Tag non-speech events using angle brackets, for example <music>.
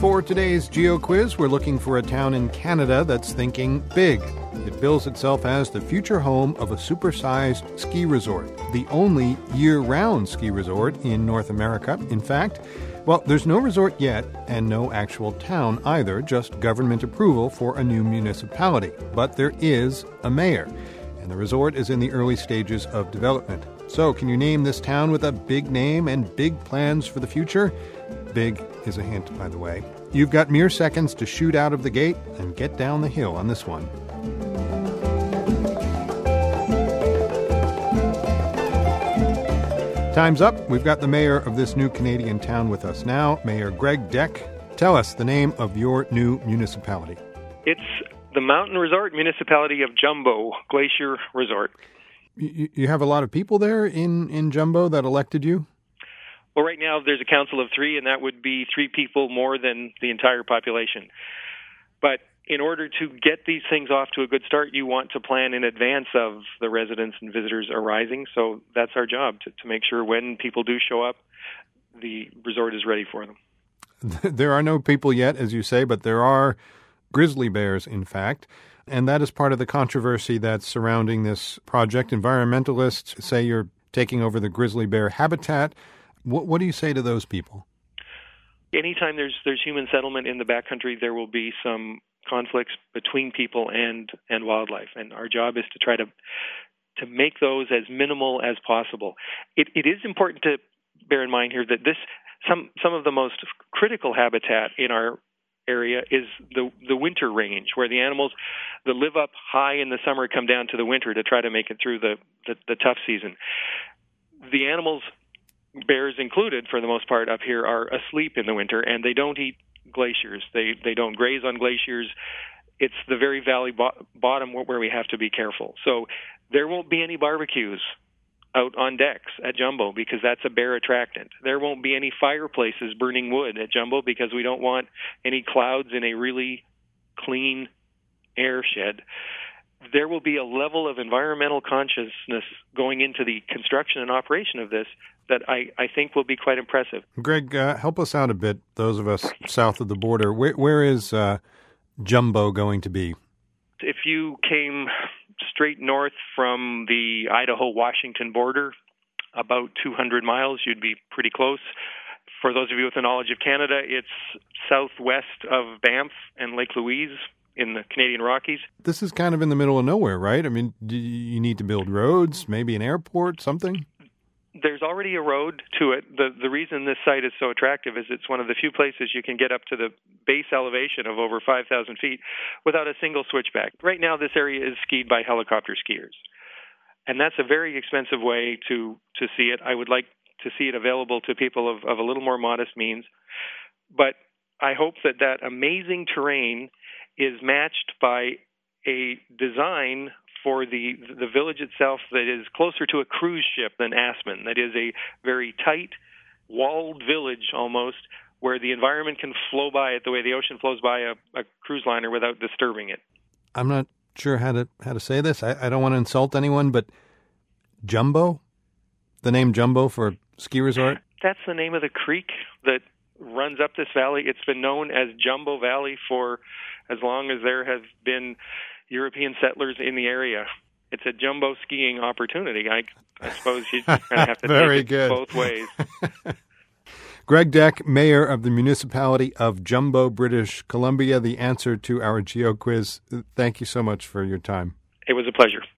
For today's Geo Quiz, we're looking for a town in Canada that's thinking big. It bills itself as the future home of a supersized ski resort, the only year round ski resort in North America. In fact, well, there's no resort yet and no actual town either, just government approval for a new municipality. But there is a mayor, and the resort is in the early stages of development. So, can you name this town with a big name and big plans for the future? Big is a hint, by the way. You've got mere seconds to shoot out of the gate and get down the hill on this one. Time's up. We've got the mayor of this new Canadian town with us now, Mayor Greg Deck. Tell us the name of your new municipality. It's the Mountain Resort Municipality of Jumbo Glacier Resort. You, you have a lot of people there in, in Jumbo that elected you? Well, right now there's a council of three, and that would be three people more than the entire population. But in order to get these things off to a good start, you want to plan in advance of the residents and visitors arriving. So that's our job to, to make sure when people do show up, the resort is ready for them. <laughs> There are no people yet, as you say, but there are grizzly bears, in fact. And that is part of the controversy that's surrounding this project. Environmentalists say you're taking over the grizzly bear habitat. What, what do you say to those people? Anytime there's there's human settlement in the backcountry, there will be some conflicts between people and and wildlife, and our job is to try to to make those as minimal as possible. It, it is important to bear in mind here that this some some of the most critical habitat in our area is the the winter range, where the animals that live up high in the summer come down to the winter to try to make it through the the, the tough season. The animals bears included for the most part up here are asleep in the winter and they don't eat glaciers. They they don't graze on glaciers. It's the very valley bo- bottom where we have to be careful. So there won't be any barbecues out on decks at Jumbo because that's a bear attractant. There won't be any fireplaces burning wood at Jumbo because we don't want any clouds in a really clean air shed there will be a level of environmental consciousness going into the construction and operation of this that I, I think will be quite impressive. Greg, uh, help us out a bit, those of us south of the border. Where, where is uh, Jumbo going to be? If you came straight north from the Idaho Washington border, about 200 miles, you'd be pretty close. For those of you with a knowledge of Canada, it's southwest of Banff and Lake Louise, in the Canadian Rockies. This is kind of in the middle of nowhere, right? I mean, do you need to build roads, maybe an airport, something? There's already a road to it. The the reason this site is so attractive is it's one of the few places you can get up to the base elevation of over 5,000 feet without a single switchback. Right now, this area is skied by helicopter skiers, and that's a very expensive way to to see it. I would like to see it available to people of, of a little more modest means, but I hope that that amazing terrain is matched by a design for the the village itself that is closer to a cruise ship than Aspen. That is a very tight, walled village almost, where the environment can flow by it the way the ocean flows by a, a cruise liner without disturbing it. I'm not sure how to how to say this. I, I don't want to insult anyone, but Jumbo, the name Jumbo for ski resort. That's the name of the creek that runs up this valley. It's been known as Jumbo Valley for as long as there have been European settlers in the area. It's a jumbo skiing opportunity. I, I suppose you kind of have to <laughs> Very take good. it both ways. <laughs> Greg Deck, Mayor of the Municipality of Jumbo, British Columbia, the answer to our Geo quiz. Thank you so much for your time. It was a pleasure.